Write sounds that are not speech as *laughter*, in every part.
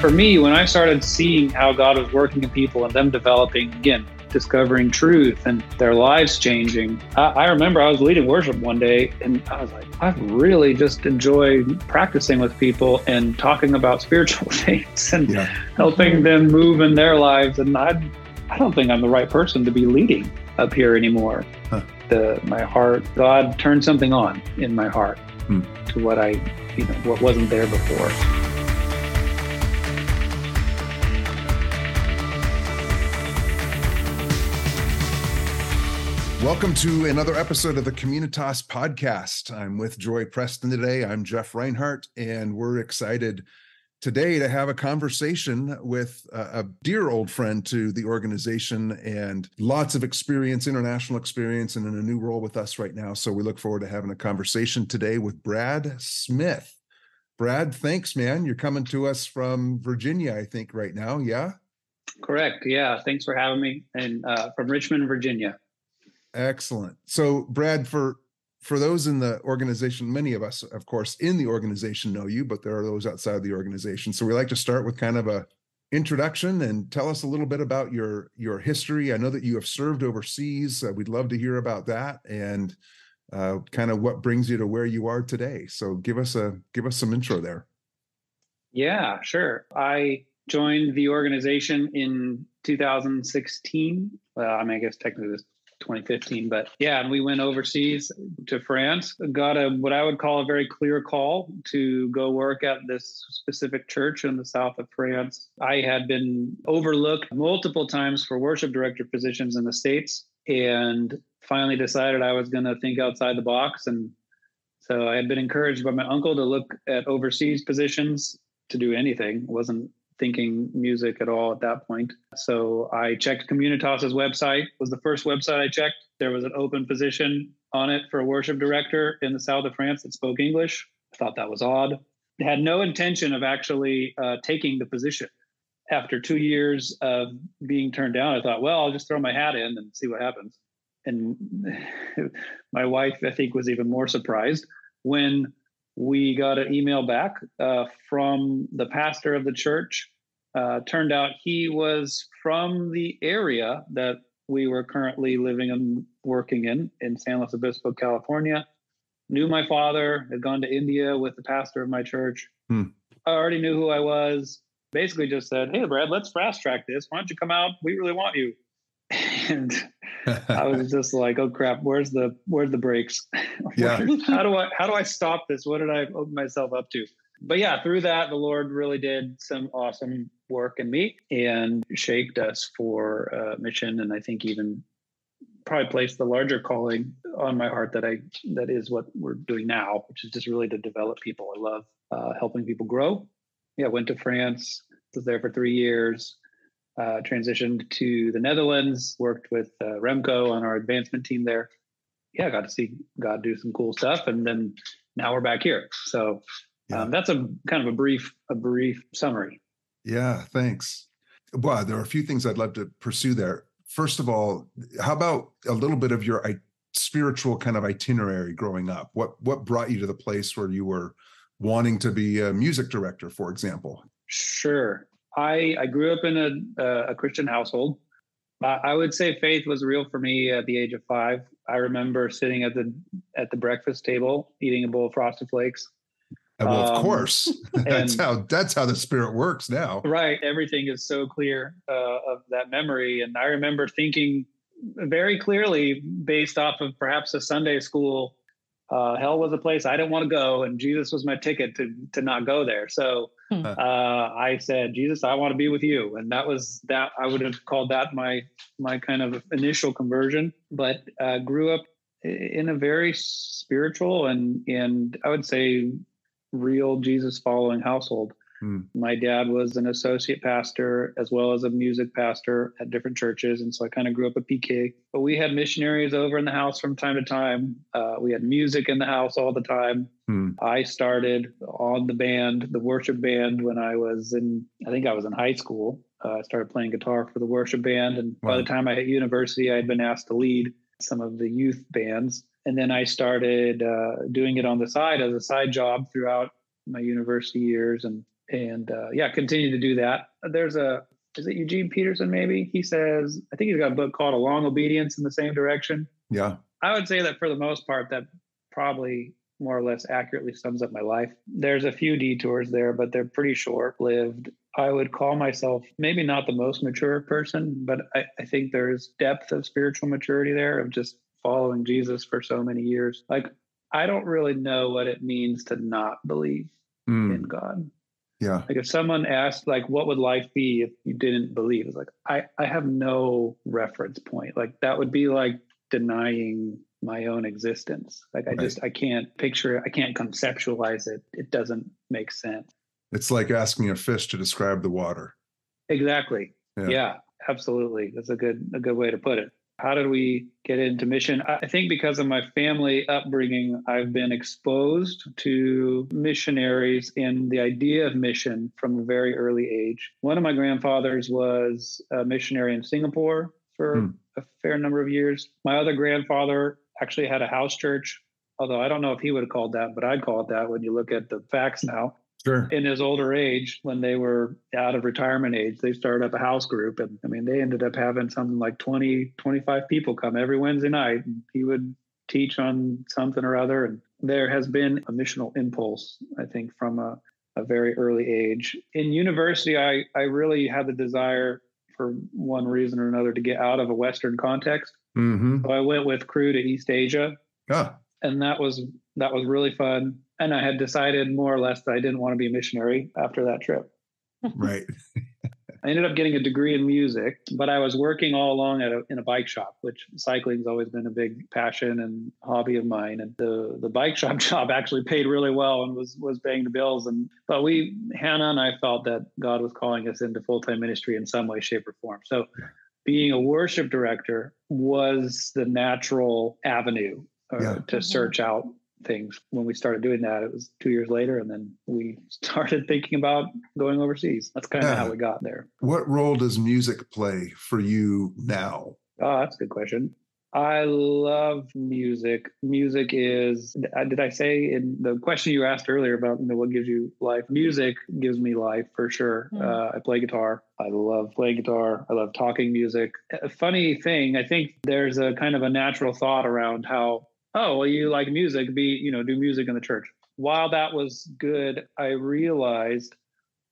For me, when I started seeing how God was working in people and them developing, again, discovering truth and their lives changing. I, I, remember I was leading worship one day and I was like, I really just enjoy practicing with people and talking about *laughs* spiritual things and yeah. helping them move in their lives. And I, I don't think I'm the right person to be leading up here anymore. Huh. The my heart, God turned something on in my heart hmm. to what I, you know, what wasn't there before. Welcome to another episode of the Communitas podcast. I'm with Joy Preston today. I'm Geoff Reinhart, and we're excited today to have a conversation with a, dear old friend to the organization and lots of experience, international experience, and in a new role with us right now. So we look forward to having a conversation today with Brad Smith. Brad, thanks, man. You're coming to us from Virginia, I think, right now. Yeah. Correct. Yeah. Thanks for having me. And uh, from Richmond, Virginia. Excellent. So, Brad, for for those in the organization, many of us, of course, in the organization know you, but there are those outside the organization. So we like to start with kind of a introduction and tell us a little bit about your your history. I know that you have served overseas. Uh, we'd love to hear about that and uh, kind of what brings you to where you are today. So give us a give us some intro there. Yeah, sure. I joined the organization in 2016. Well, I mean, I guess technically this 2015. But yeah, and we went overseas to France, got a what I would call a very clear call to go work at this specific church in the south of France. I had been overlooked multiple times for worship director positions in the States and finally decided I was going to think outside the box. And so I had been encouraged by my uncle to look at overseas positions to do anything. It wasn't thinking music at all at that point. So I checked Communitas's website, was the first website I checked. There was an open position on it for a worship director in the south of France that spoke English. I thought that was odd. Had no intention of actually uh, taking the position. After two years of being turned down, I thought, well, I'll just throw my hat in and see what happens. And *sighs* my wife, I think, was even more surprised when we got an email back uh, from the pastor of the church. Uh, turned out he was from the area that we were currently living and working in, in San Luis Obispo, California. Knew my father, had gone to India with the pastor of my church. Hmm. I already knew who I was. Basically, just said, Hey, Brad, let's fast track this. Why don't you come out? We really want you. *laughs* and I was *laughs* just like, "Oh crap! Where's the where's the brakes? *laughs* Yeah. how do I how do I stop this? What did I open myself up to?" But yeah, through that, the Lord really did some awesome work in me and shaped us for uh, mission, and I think even probably placed the larger calling on my heart that I that is what we're doing now, which is just really to develop people. I love uh, helping people grow. Yeah, went to France, was there for three years uh, transitioned to the Netherlands, worked with uh, Remco on our advancement team there. Yeah, got to see God do some cool stuff, and then now we're back here. So yeah. um, that's a kind of a brief a brief summary. Yeah, thanks. Well, there are a few things I'd love to pursue there. First of all, how about a little bit of your spiritual kind of itinerary growing up? What what brought you to the place where you were wanting to be a music director, for example? Sure. I I grew up in a a Christian household. I would say faith was real for me at the age of five. I remember sitting at the at the breakfast table eating a bowl of frosted flakes. Well, of um, course, *laughs* that's and, how that's how the spirit works now. Right, everything is so clear uh, of that memory, and I remember thinking very clearly, based off of perhaps a Sunday school uh, hell was a place I didn't want to go, and Jesus was my ticket to to not go there. So hmm. uh, I said, Jesus, I want to be with you, and that was that. I would have called that my my kind of initial conversion. But uh, grew up in a very spiritual and and I would say real Jesus following household. Hmm. My dad was an associate pastor as well as a music pastor at different churches. And so I kind of grew up a PK. But we had missionaries over in the house from time to time. Uh, we had music in the house all the time. Hmm. I started on the band, the worship band, when I was in, I think I was in high school. Uh, I started playing guitar for the worship band. And wow. by the time I hit university, I had been asked to lead some of the youth bands. And then I started uh, doing it on the side as a side job throughout my university years and and uh, yeah, continue to do that. There's a is it Eugene Peterson? Maybe he says I think he's got a book called A Long Obedience in the Same Direction. Yeah, I would say that for the most part, that probably more or less accurately sums up my life. There's a few detours there, but they're pretty short lived. I would call myself maybe not the most mature person, but I, I, think there's depth of spiritual maturity there of just following Jesus for so many years. Like, I don't really know what it means to not believe mm. in God. Yeah. Like if someone asked, like, what would life be if you didn't believe? It's like, I, I have no reference point. Like that would be like denying my own existence. Like I right. just I can't picture it. I can't conceptualize it. It doesn't make sense. It's like asking a fish to describe the water. Exactly. Yeah. yeah, absolutely. That's a good a good way to put it. How did we get into mission? I think because of my family upbringing, I've been exposed to missionaries and the idea of mission from a very early age. One of my grandfathers was a missionary in Singapore for hmm. a fair number of years. My other grandfather actually had a house church, although I don't know if he would have called that, but I'd call it that when you look at the facts now. Sure. In his older age, when they were out of retirement age, they started up a house group. And I mean, they ended up having something like 20, 25 people come every Wednesday night. And he would teach on something or other. And there has been a missional impulse, I think, from a, a very early age. In university, I, I really had the desire for one reason or another to get out of a Western context. Mm-hmm. So I went with Cru to East Asia. Ah. And that was that was really fun. And I had decided more or less that I didn't want to be a missionary after that trip. Right. *laughs* I ended up getting a degree in music, but I was working all along at a, in a bike shop, which cycling's always been a big passion and hobby of mine. And the the bike *laughs* shop job actually paid really well and was was paying the bills. And but we Hannah and I felt that God was calling us into full time ministry in some way, shape, or form. So being a worship director was the natural avenue uh, yeah. to search out things. When we started doing that, it was two years later, and then we *laughs* started thinking about going overseas. That's kind of yeah. how we got there. What role does music play for you now? Oh, that's a good question. I love music. Music is, uh, did I say in the question you asked earlier about you know, what gives you life? Music gives me life for sure. Mm. Uh, I play guitar. I love playing guitar. I love talking music. A funny thing, I think there's a kind of a natural thought around how oh well you like music be you know do music in the church. While that was good i realized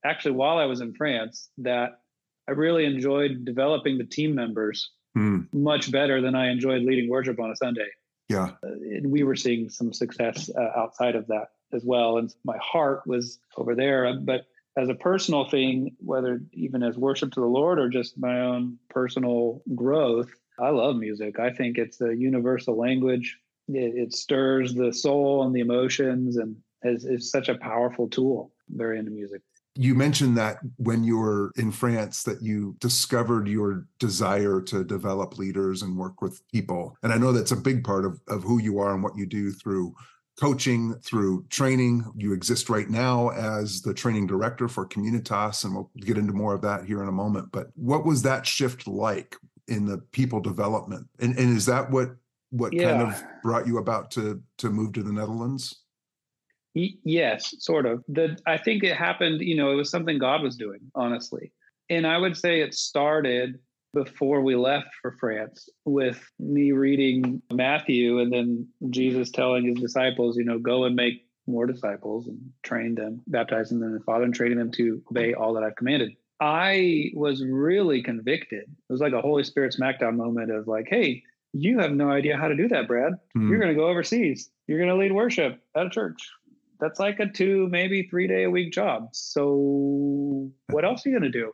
actually while i was in france that i really enjoyed developing the team members mm. much better than i enjoyed leading worship on a sunday. Yeah. Uh, we were seeing some success uh, outside of that as well. And my heart was over there. But as a personal thing whether even as worship to the lord or just my own personal growth i love music. I think it's a universal language it, it stirs the soul and the emotions and is, is such a powerful tool. Very into music. You mentioned that when you were in France that you discovered your desire to develop leaders and work with people. And I know that's a big part of, of who you are and what you do through coaching, through training. You exist right now as the training director for Communitas, and we'll get into more of that here in a moment. But what was that shift like in the people development? And, and is that what what yeah. kind of brought you about to to move to the Netherlands? yes, sort of. The I think it happened. You know, it was something God was doing, honestly, and I would say it started before we left for France with me reading Matthew and then Jesus telling his disciples, you know, go and make more disciples and train them, baptizing them in the Father and training them to obey all that I've commanded. I was really convicted. It was like a Holy Spirit smackdown moment of like, hey, you have no idea how to do that, Brad. Mm. You're going to go overseas. You're going to lead worship at a church. That's like a two, maybe three day a week job. So what else are you going to do?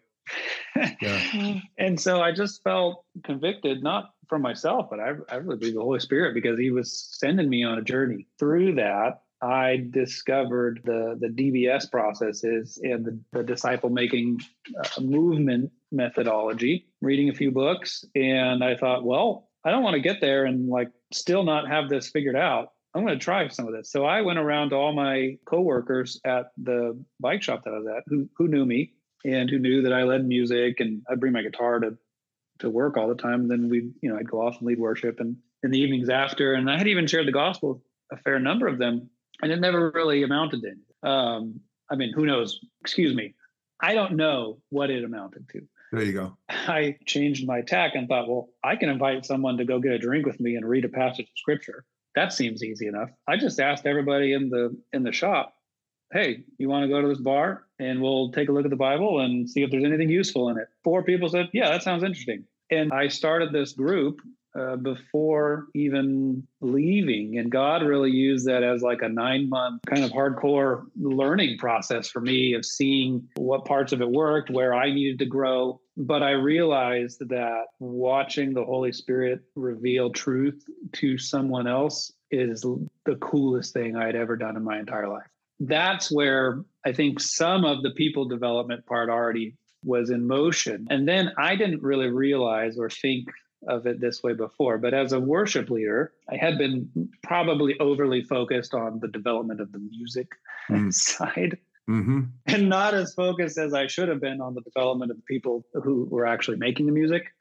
yeah. *laughs* and so I just felt convicted, not for myself, but I, I really believe the Holy Spirit because He was sending me on a journey. Through that, I discovered the the DBS processes and the, the disciple making uh, movement methodology. Reading a few books, and I thought, well, I don't want to get there and like still not have this figured out. I'm going to try some of this. So I went around to all my coworkers at the bike shop that I was at who, who knew me and who knew that I led music and I'd bring my guitar to, to work all the time. Then we, you know, I'd go off and lead worship and in the evenings after, and I had even shared the gospel a fair number of them and it never really amounted to anything. Um, I mean, who knows? Excuse me. I don't know what it amounted to. There you go. I changed my tack and thought, well, I can invite someone to go get a drink with me and read a passage of scripture. That seems easy enough. I just asked everybody in the in the shop, "Hey, you want to go to this bar and we'll take a look at the Bible and see if there's anything useful in it?" Four people said, "Yeah, that sounds interesting." And I started this group uh, before even leaving. And God really used that as like a nine month kind of hardcore learning process for me of seeing what parts of it worked, where I needed to grow. But I realized that watching the Holy Spirit reveal truth to someone else is the coolest thing I'd ever done in my entire life. That's where I think some of the people development part already was in motion. And then I didn't really realize or think of it this way before. But as a worship leader, I had been probably overly focused on the development of the music mm. *laughs* side. Mm-hmm. And not as focused as I should have been on the development of the people who were actually making the music.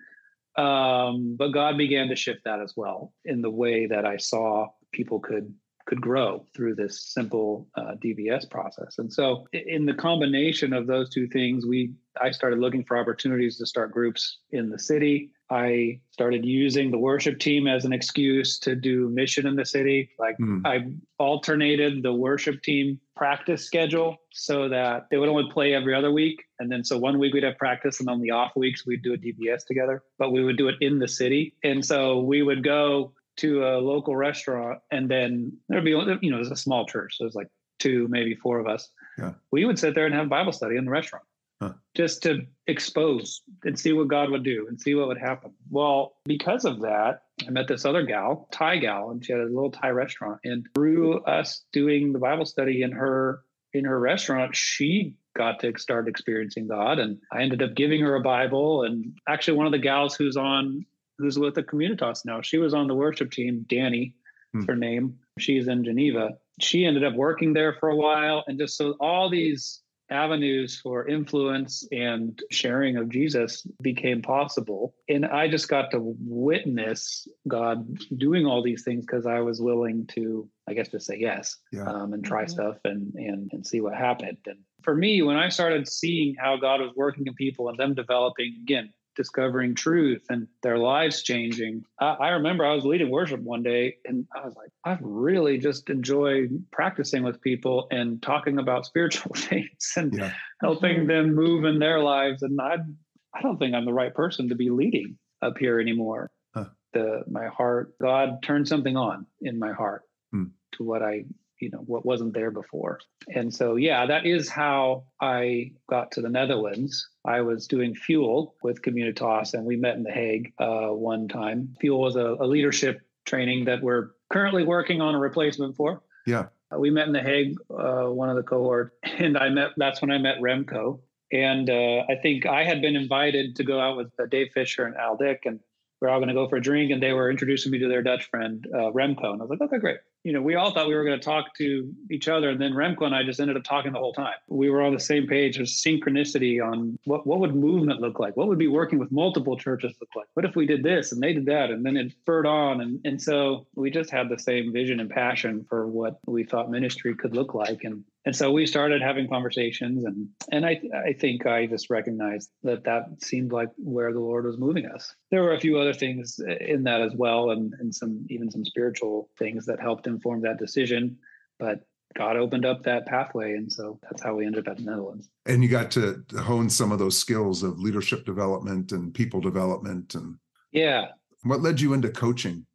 Um, but God began to shift that as well in the way that I saw people could could grow through this simple uh, DBS process. And so, in the combination of those two things, we I started looking for opportunities to start groups in the city. I started using the worship team as an excuse to do mission in the city. Like mm. I alternated the worship team practice schedule so that they would only play every other week. And then so one week we'd have practice and on the off weeks we'd do a DBS together, but we would do it in the city. And so we would go to a local restaurant and then there'd be, you know, was a small church. So was like two, maybe four of us. Yeah. We would sit there and have Bible study in the restaurant huh. just to expose and see what God would do and see what would happen. Well, because of that, I met this other gal, Thai gal, and she had a little Thai restaurant. And through us doing the Bible study in her in her restaurant, she got to start experiencing God. And I ended up giving her a Bible. And actually, one of the gals who's on who's with the Communitas now, she was on the worship team, Danny, hmm. her name. She's in Geneva. She ended up working there for a while. And just so all these avenues for influence and sharing of Jesus became possible. And I just got to witness God doing all these things because I was willing to, I guess, just say yes yeah. um, and try mm-hmm. stuff and, and and see what happened. And for me, when I started seeing how God was working in people and them developing, again, discovering truth and their lives changing. I, I, remember I was leading worship one day and I was like, I really just enjoy practicing with people and talking about *laughs* spiritual things and yeah. helping them move in their lives. And I, I don't think I'm the right person to be leading up here anymore. Huh. The my heart, God turned something on in my heart hmm. to what I you know what wasn't there before. And so yeah that is how i got to the netherlands. I was doing fuel with communitas and we met in the hague uh, one time. Fuel was a, a, leadership training that we're currently working on a replacement for. Yeah. Uh, we met in the hague uh, one of the cohort and i met that's when i met remco. And uh, i think i had been invited to go out with uh, dave fisher and al dick and we are all going to go for a drink and they were introducing me to their dutch friend uh, remco. And i was like okay great you know, we all thought we were going to talk to each other, and then Remco and I just ended up talking the whole time. We were on the same page. of synchronicity on what what would movement look like, what would be working with multiple churches look like. What if we did this and they did that, and then it spurred on, and and so we just had the same vision and passion for what we thought ministry could look like, and and so we started having conversations and and I I think I just recognized that that seemed like where the Lord was moving us. There were a few other things in that as well and and some even some spiritual things that helped inform that decision, but God opened up that pathway and so that's how we ended up at the Netherlands. And you got to hone some of those skills of leadership development and people development and Yeah. What led you into coaching?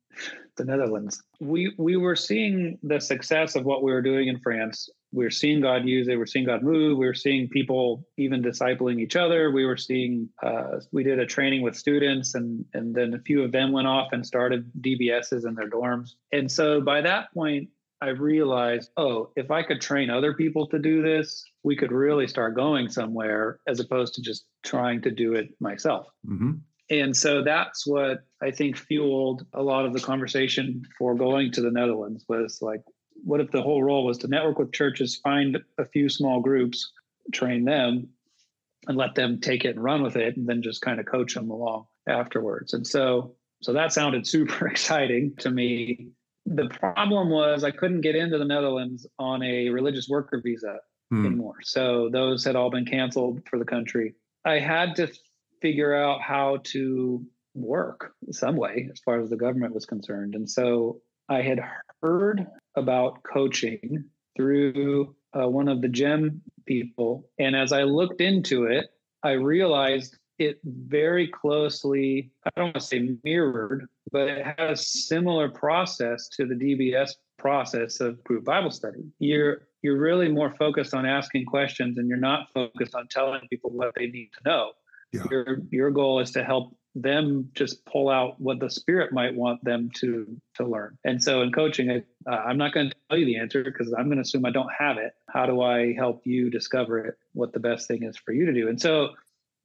the Netherlands. We we were seeing the success of what we were doing in France were seeing God use it. We are seeing God move. We were seeing people even discipling each other. We were seeing. Uh, we did a training with students, and and then a few of them went off and started DBSs in their dorms. And so by that point, I realized, oh, if I could train other people to do this, we could really start going somewhere, as opposed to just trying to do it myself. Mm-hmm. And so that's what I think fueled a lot of the conversation for going to the Netherlands was like, what if the whole role was to network with churches, find a few small groups, train them, and let them take it and run with it, and then just kind of coach them along afterwards. And so, so that sounded *laughs* super exciting to me. The problem was I couldn't get into the Netherlands on a religious worker visa. hmm. anymore. So those had all been canceled for the country. I had to figure out how to work some way as far as the government was concerned. And so I had heard about coaching through uh, one of the GEM people. And as I looked into it, I realized it very closely, I don't want to say mirrored, but it had a similar process to the DBS process of group Bible study. You're you're really more focused on asking questions and you're not focused on telling people what they need to know. Yeah. Your your goal is to help them just pull out what the spirit might want them to to learn. And so in coaching, I, uh, I'm not going to tell you the answer because I'm going to assume I don't have it. How do I help you discover it? What the best thing is for you to do? And so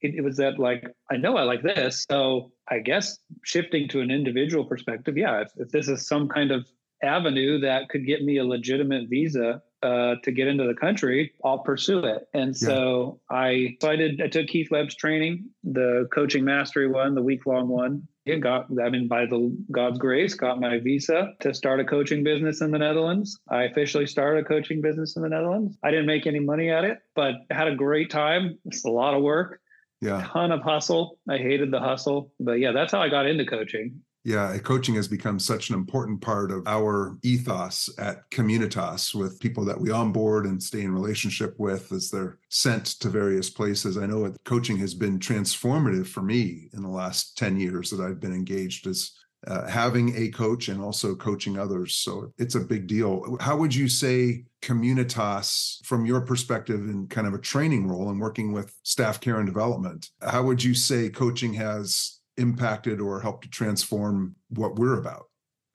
it, it was that like I know I like this, so I guess shifting to an individual perspective, yeah. If, if this is some kind of avenue that could get me a legitimate visa uh, to get into the country, I'll pursue it. And so yeah. I, so I did, I took Keith Webb's training, the coaching mastery one, the week long one. It got, I mean, by the God's grace, got my visa to start a coaching business in the Netherlands. I officially started a coaching business in the Netherlands. I didn't make any money at it, but had a great time. It's a lot of work. Yeah. Ton of hustle. I hated the hustle. But yeah, that's how I got into coaching. Yeah, coaching has become such an important part of our ethos at Communitas with people that we onboard and stay in relationship with as they're sent to various places. I know coaching has been transformative for me in the last 10 years that I've been engaged as uh, having a coach and also coaching others. So it's a big deal. How would you say Communitas, from your perspective in kind of a training role and working with staff care and development, how would you say coaching has impacted or helped to transform what we're about?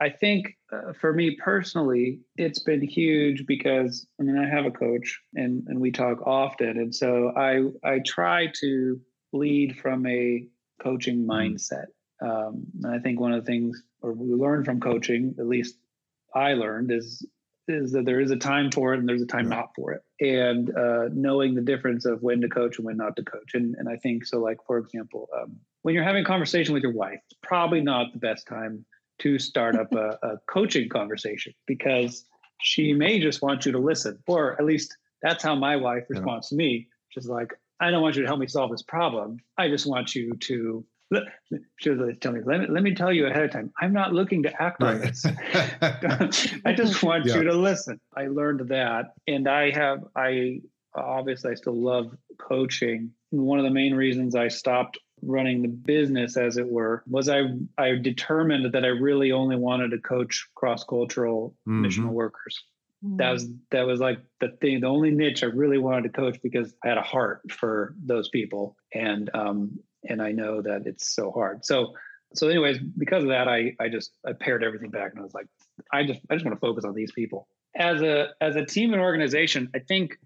I think uh, for me personally, it's been huge because I mean I have a coach and and we talk often, and so I I try to lead from a coaching mm-hmm. mindset. Um, and I think one of the things, or we learn from coaching, at least I learned, is is that there is a time for it and there's a time yeah. not for it and uh, knowing the difference of when to coach and when not to coach and, and i think so like for example um, when you're having a conversation with your wife it's probably not the best time to start up a, a coaching conversation because she may just want you to listen or at least that's how my wife responds yeah. to me she's like i don't want you to help me solve this problem i just want you to she was tell me, let me, let me tell you ahead of time, I'm not looking to act right. on this. *laughs* *laughs* I just want yeah. you to listen. I learned that. And I have, I obviously, I still love coaching. One of the main reasons I stopped running the business as it were was I I determined that I really only wanted to coach cross-cultural mm-hmm. missional workers. That was that was like the thing, the only niche I really wanted to coach because I had a heart for those people. And um, and I know that it's so hard. So so anyways, because of that, I I just I pared everything back and I was like, I just I just want to focus on these people. As a as a team and organization, I think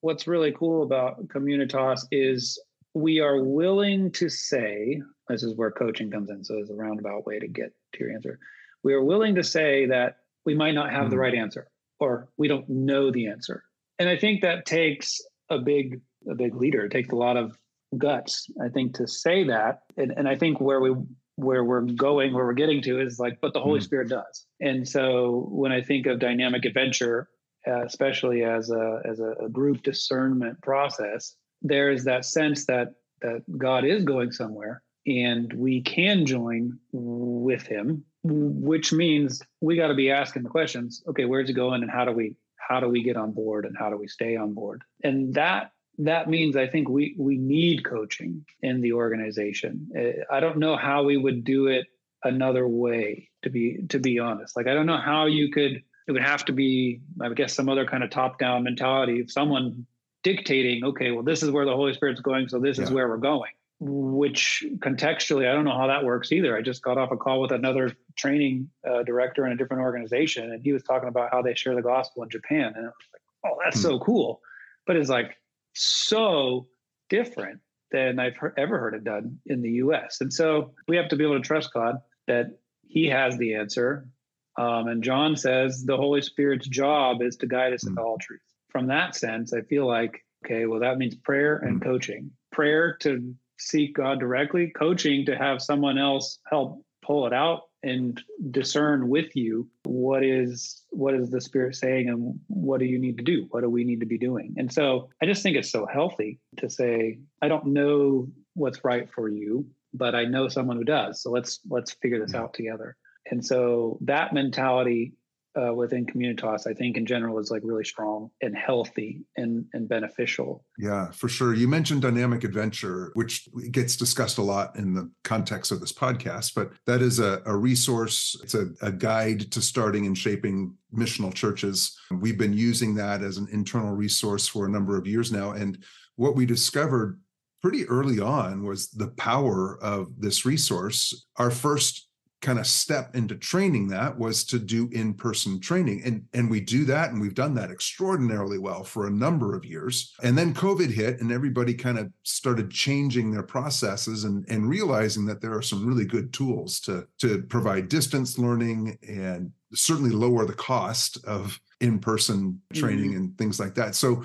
what's really cool about Communitas is we are willing to say this is where coaching comes in. So it's a roundabout way to get to your answer. We are willing to say that we might not have mm-hmm. the right answer or we don't know the answer. And I think that takes a big a big leader. It takes a lot of guts, I think, to say that. And, and I think where we where we're going, where we're getting to is like, but the Holy mm. Spirit does. And so when I think of dynamic adventure, uh, especially as a as a, a group discernment process, there is that sense that that God is going somewhere and we can join with him which means we got to be asking the questions okay where's he going and how do we how do we get on board and how do we stay on board and that that means I think we we need coaching in the organization. Uh, I don't know how we would do it another way to be to be honest. Like I don't know how you could it would have to be I guess some other kind of top down mentality if someone dictating okay well this is where the Holy Spirit's going so this yeah. is where we're going which contextually I don't know how that works either. I just got off a call with another training uh, director in a different organization and he was talking about how they share the gospel in Japan and I was like oh that's hmm. so cool. But it's like so different than I've heard, ever heard it done in the US. And so we have to be able to trust God that He has the answer. Um, and John says the Holy Spirit's job is to guide us into mm. all truth. From that sense, I feel like, okay, well, that means prayer and mm. coaching. Prayer to seek God directly, coaching to have someone else help pull it out and discern with you what is what is the spirit saying and what do you need to do? What do we need to be doing? And so i just think it's so healthy to say i don't know what's right for you but i know someone who does. So let's let's figure this out together. And so that mentality uh, within Communitas, I think in general is like really strong and healthy and, and beneficial. Yeah, for sure. You mentioned dynamic adventure, which gets discussed a lot in the context of this podcast, but that is a, a resource. It's a, a guide to starting and shaping missional churches. We've been using that as an internal resource for a number of years now. And what we discovered pretty early on was the power of this resource. Our first kind of step into training that was to do in-person training. And and we do that and we've done that extraordinarily well for a number of years. And then covid hit and everybody kind of started changing their processes and and realizing that there are some really good tools to to provide distance learning and certainly lower the cost of in-person training mm-hmm. and things like that. So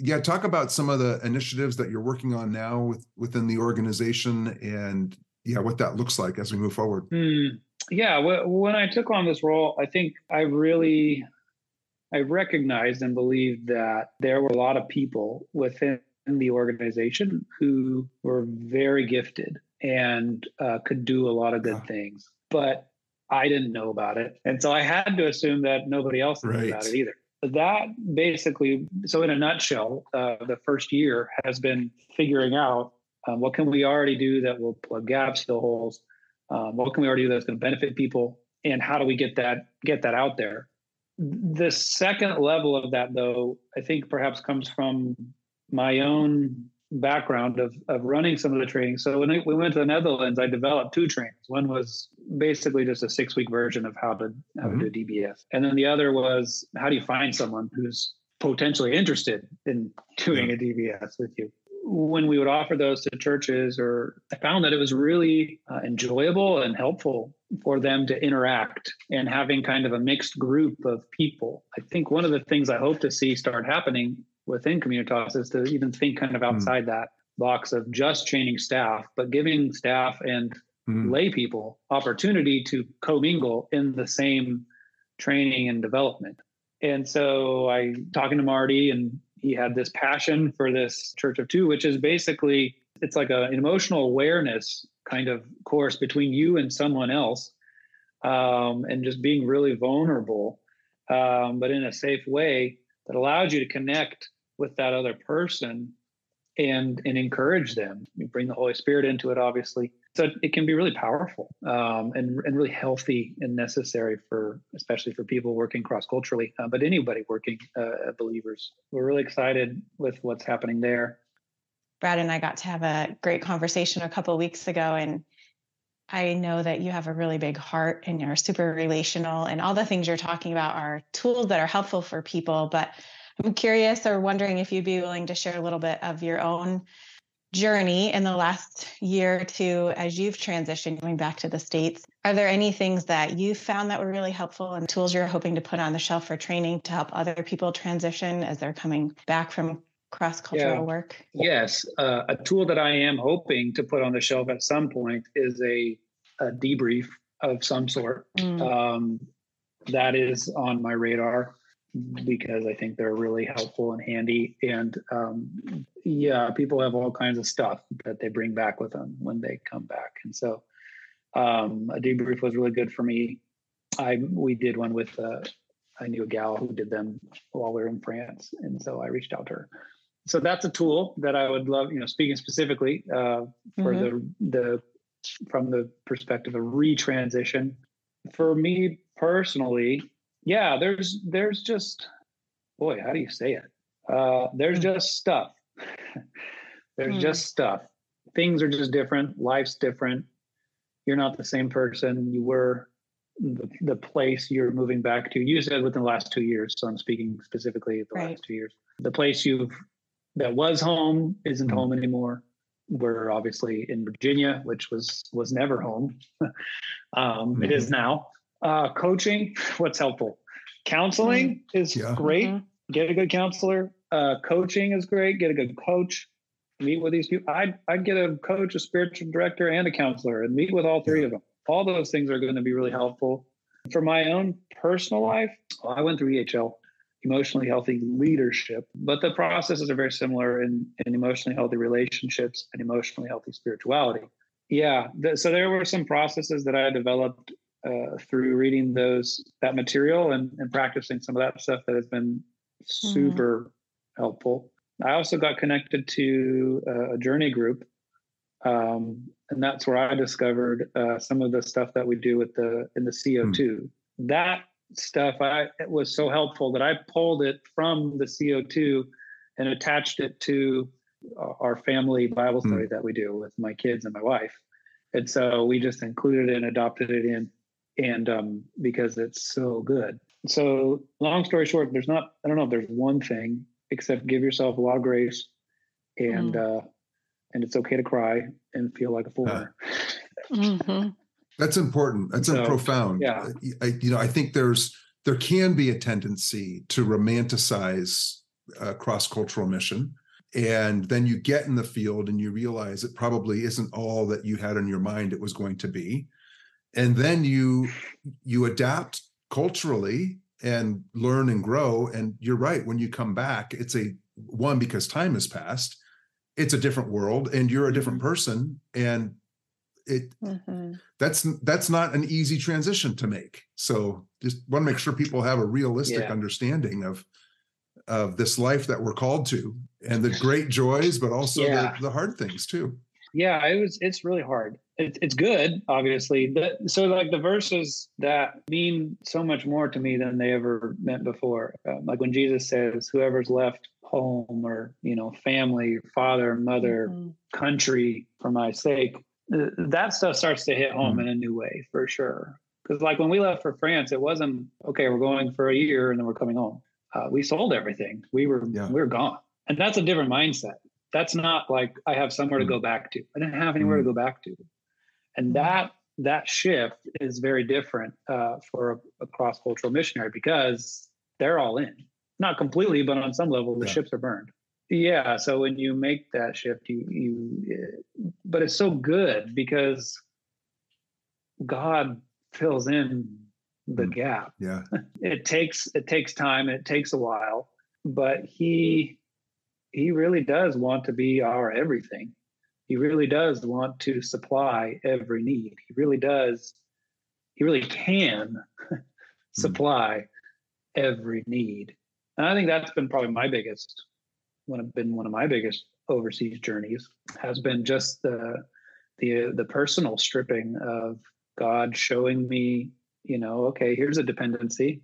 yeah talk about some of the initiatives that you're working on now with, within the organization and yeah, what that looks like as we move forward. Mm, yeah, when I took on this role, I think I really I recognized and believed that there were a lot of people within the organization who were very gifted and uh, could do a lot of good yeah. things, but I didn't know about it, and so I had to assume that nobody else knew right. about it either. That basically, so in a nutshell, uh, the first year has been figuring out um, what can we already do that will plug gaps, fill holes? Um, what can we already do that's going to benefit people? And how do we get that get that out there? The second level of that, though, I think perhaps comes from my own background of, of running some of the training. So when we went to the Netherlands, I developed two trainings. One was basically just a six week version of how to how mm-hmm. to do DBS, and then the other was how do you find someone who's potentially interested in doing yeah. a DBS with you when we would offer those to churches, or I found that it was really uh, enjoyable and helpful for them to interact and having kind of a mixed group of people. I think one of the things I hope to see start happening within Communitas is to even think kind of hmm. outside mm. that box of just training staff, but giving staff and mm. lay people opportunity to commingle in the same training and development. And so I talking to Marty and he had this passion for this Church of Two, which is basically it's like a, an emotional awareness kind of course between you and someone else, um, and just being really vulnerable, um, but in a safe way that allows you to connect with that other person and and encourage them. You bring the Holy Spirit into it, obviously. So it can be really powerful um, and and really healthy and necessary for especially for people working cross culturally, uh, but anybody working uh, believers. We're really excited with what's happening there. Brad and I got to have a great conversation a couple weeks ago, and I know that you have a really big heart and you're super relational, and all the things you're talking about are tools that are helpful for people, but I'm curious or wondering if you'd be willing to share a little bit of your own journey in the last year or two as you've transitioned going back to the States. Are there any things that you found that were really helpful and tools you're hoping to put on the shelf for training to help other people transition as they're coming back from cross cultural yeah. work? Yes. Uh, a tool that I am hoping to put on the shelf at some point is a, a debrief of some sort. Mm. Um, that is on my radar because I think they're really helpful and handy. And um, yeah, people have all kinds of stuff that they bring back with them when they come back. And so um, a debrief was really good for me. I we did one with uh, I knew a gal who did them while we were in France, and so I reached out to her. So that's a tool that I would love. You know, speaking specifically uh, for mm-hmm. the the from the perspective of retransition. For me personally, yeah, there's there's just boy, how do you say it? Uh, there's hmm. just stuff. *laughs* there's mm. just stuff. Things are just different. Life's different. You're not the same person you were. The, the place you're moving back to. You said within the last two years, so I'm speaking specifically the right. last two years. The place you've that was home isn't mm. home anymore. We're obviously in Virginia, which was was never home. *laughs* um, mm. It is mm-hmm. now. Uh, coaching, *laughs* what's helpful? Counseling mm-hmm. is yeah. great. Mm-hmm. Get a good counselor. Uh, coaching is great. Get a good coach. Meet with these people. I'd, I'd get a coach, a spiritual director, and a counselor and meet with all three yeah. of them. all those things are going to be really helpful. For my own personal life, well, I went through EHL, emotionally healthy leadership, but the processes are very similar in, in emotionally healthy relationships and emotionally healthy spirituality. Yeah, th- so there were some processes that I developed uh, through reading those that material and, and practicing some of that stuff that has been mm-hmm. super mm. Helpful. I also got connected to a journey group um, and that's where I discovered uh, some of the stuff that we do with the in the CO2. Mm. That stuff I it was so helpful that I pulled it from the CO2 and attached it to our family Bible hmm. study mm. that we do with my kids and my wife. And so we just included it and adopted it in, and um, because it's so good. So long story short, there's not I don't know if there's one thing except give yourself a lot of grace and mm. uh, and it's okay to cry and feel like a foreigner. mm-hmm. That's important. That's so, profound. Yeah. I, you know, I think there's there can be a tendency to romanticize a cross-cultural mission and then you get in the field and you realize it probably isn't all that you had in your mind it was going to be and then you you adapt culturally and learn and grow and you're right when you come back it's a one because time has passed it's a different world and you're a different mm-hmm. person and it mm-hmm. that's that's not an easy transition to make so just want to make sure people have a realistic yeah. understanding of of this life that we're called to and the *laughs* great joys but also yeah. the, the, hard things too yeah it was it's really hard it, it's good obviously but, so like the verses that mean so much more to me than they ever meant before um, like when jesus says whoever's left home or you know family father mother mm-hmm. country for my sake uh, that stuff starts to hit home mm-hmm. in a new way for sure because like when we left for france it wasn't okay we're going for a year and then we're coming home uh, we sold everything we were yeah. we were gone and that's a different mindset that's not like i have somewhere mm-hmm. to go back to i didn't have anywhere to mm-hmm. go back to and mm-hmm. that that shift is very different uh, for a, a cross-cultural missionary because they're all in not completely, but on some level, the yeah. ships are burned. Yeah. So when you make that shift, you you, but it's so good because God fills in the mm. gap. Yeah. *laughs* It takes it takes time. It takes a while, but he he really does want to be our everything. He really does want to supply every need. He really does. He really can *laughs* supply every need. And I think that's been probably my biggest, one of been one of my biggest overseas journeys has been just the the the personal stripping of God showing me, you know, okay, here's a dependency,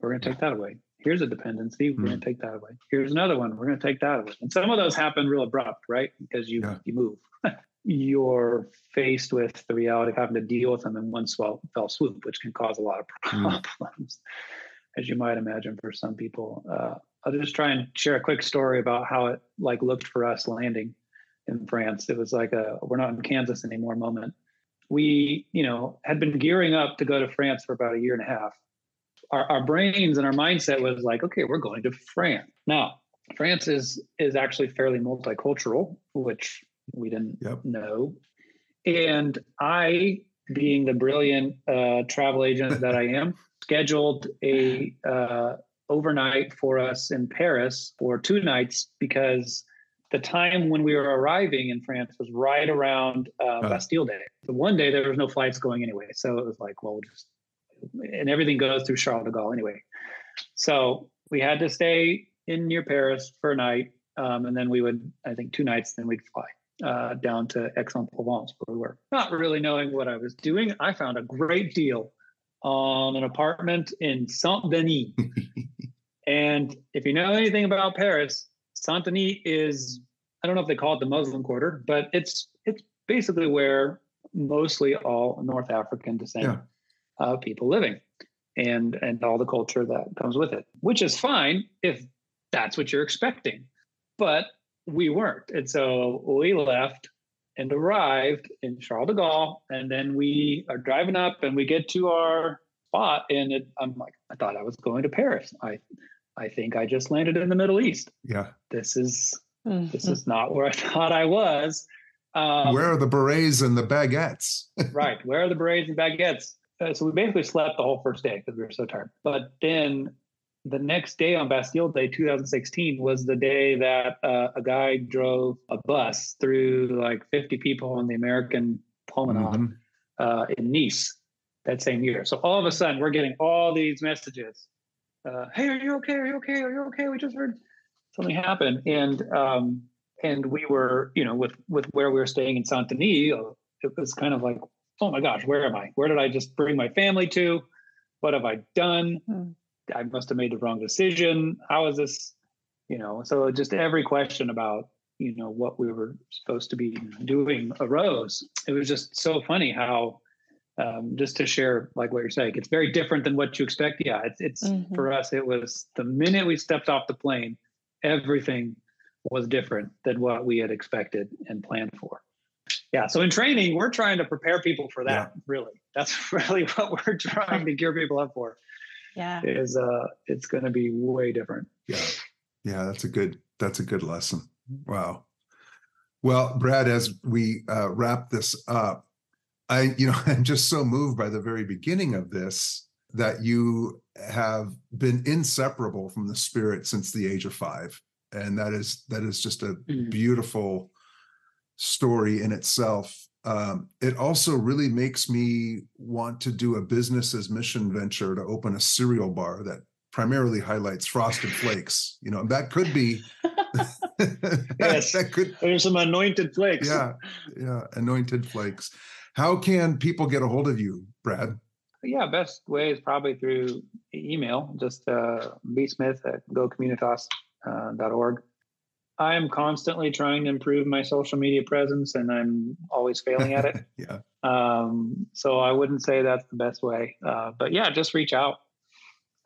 we're going to take that away. Here's a dependency, we're mm-hmm. going to take that away. Here's another one, we're going to take that away. And some of those happen real abrupt, right? Because you yeah. you move. *laughs* You're faced with the reality of having to deal with them in one swell, fell swoop, which can cause a lot of *laughs* hmm. problems. Mm as you might imagine for some people. Uh, I'll just try and share a quick story about how it like looked for us landing in France. It was like a we're not in Kansas anymore moment. We, you know, had been gearing up to go to France for about a year and a half. Our, our brains and our mindset was like, okay, we're going to France. Now, France is is actually fairly multicultural, which we didn't yep. know. And I, being the brilliant uh, travel agent that I am, *laughs* scheduled a uh, overnight for us in Paris for two nights because the time when we were arriving in France was right around uh, Bastille Day. The one day there was no flights going anyway, so it was like, well, we'll just and everything goes through Charles de Gaulle anyway. So we had to stay in near Paris for a night, um, and then we would, I think, two nights, then we'd fly. Uh, down to Aix-en-Provence, where we were. Not really knowing what I was doing, I found a great deal on an apartment in Saint Denis. *laughs* and if you know anything about Paris, Saint Denis is I don't know if they call it the Muslim quarter, but it's it's basically where mostly all North African descent yeah. Uh, people living, and and all the culture that comes with it, which is fine if that's what you're expecting, but we weren't, and so we left and arrived in Charles de Gaulle. And then we are driving up and we get to our spot. And it, I'm like, I thought I was going to Paris. I, I think I just landed in the Middle East. Yeah. This is, mm-hmm. this is not where I *laughs* thought I was. Um, where are the berets and the baguettes? *laughs* right. Where are the berets and baguettes? Uh, so we basically slept the whole first day because we were so tired. But then the next day on Bastille Day 2016 was the day that uh, a guy drove a bus through like 50 people on the American Promenade mm-hmm. uh, in Nice that same year. So all of a sudden, we're getting all these messages. Uh, hey, are you okay? Are you okay? Are you okay? We just heard something happen, and um, and we were, you know, with with where we were staying in Saint Denis, it was kind of like, oh my gosh, where am I? Where did I just bring my family to? What have I done? Hmm. I must have made the wrong decision. How is this? You know, so just every question about you know what we were supposed to be doing arose. It was just so funny how um, just to share like what you're saying it's very different than what you expect yeah it's, it's mm-hmm. for us it was the minute we stepped off the plane everything was different than what we had expected and planned for yeah so in training we're trying to prepare people for that yeah. really. That's *laughs* really what we're trying to gear people up for. Yeah. Is uh it's going to be way different. Yeah. Yeah that's a good that's a good lesson. Wow. Well brad as we uh, wrap this up I, you know, *laughs* I'm just so moved by the very beginning of this that you have been inseparable from the spirit since the age of five. And that is that is just a mm-hmm. beautiful story in itself. Um, it also really makes me want to do a business as mission venture to open a cereal bar that primarily highlights frosted flakes. You know, that could be *laughs* yes, *laughs* that could there's some anointed flakes. Yeah, yeah, anointed flakes. How can people get a hold of you, Brad? Yeah, best way is probably through email, just uh, bsmith at gocommunitas.org. Uh, I am constantly trying to improve my social media presence and I'm always failing at it. *laughs* yeah. Um, so I wouldn't say that's the best way. Uh, but yeah, just reach out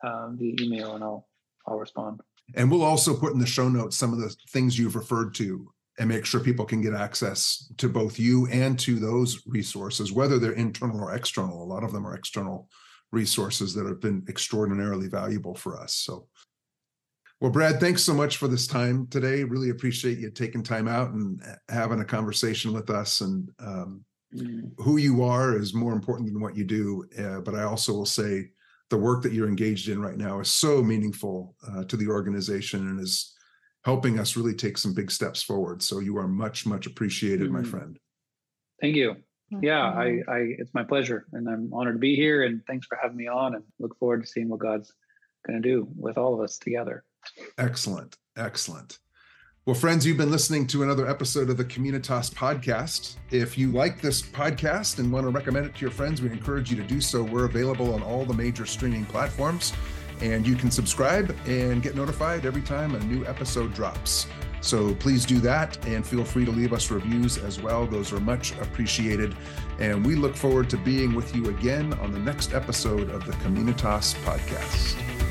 um, via email and I'll I'll respond. And we'll also put in the show notes some of the things you've referred to and make sure people can get access to both you and to those resources, whether they're internal or external. A lot of them are external resources that have been extraordinarily valuable for us. So, well, Brad, thanks so much for this time today. Really appreciate you taking time out and having a conversation with us. And um, mm. who you are is more important than what you do. Uh, but I also will say the work that you're engaged in right now is so meaningful uh, to the organization and is helping us really take some big steps forward. So you are much, much appreciated, mm-hmm. my friend. Thank you. Yeah, I, I, it's my pleasure, and I'm honored to be here. And thanks for having me on. And look forward to seeing what God's going to do with all of us together. Excellent, excellent. Well, friends, you've been listening to another episode of the Communitas podcast. If you like this podcast and want to recommend it to your friends, we encourage you to do so. We're available on all the major streaming platforms and you can subscribe and get notified every time a new episode drops. So please do that and feel free to leave us reviews as well. Those are much appreciated. And we look forward to being with you again on the next episode of the Communitas podcast.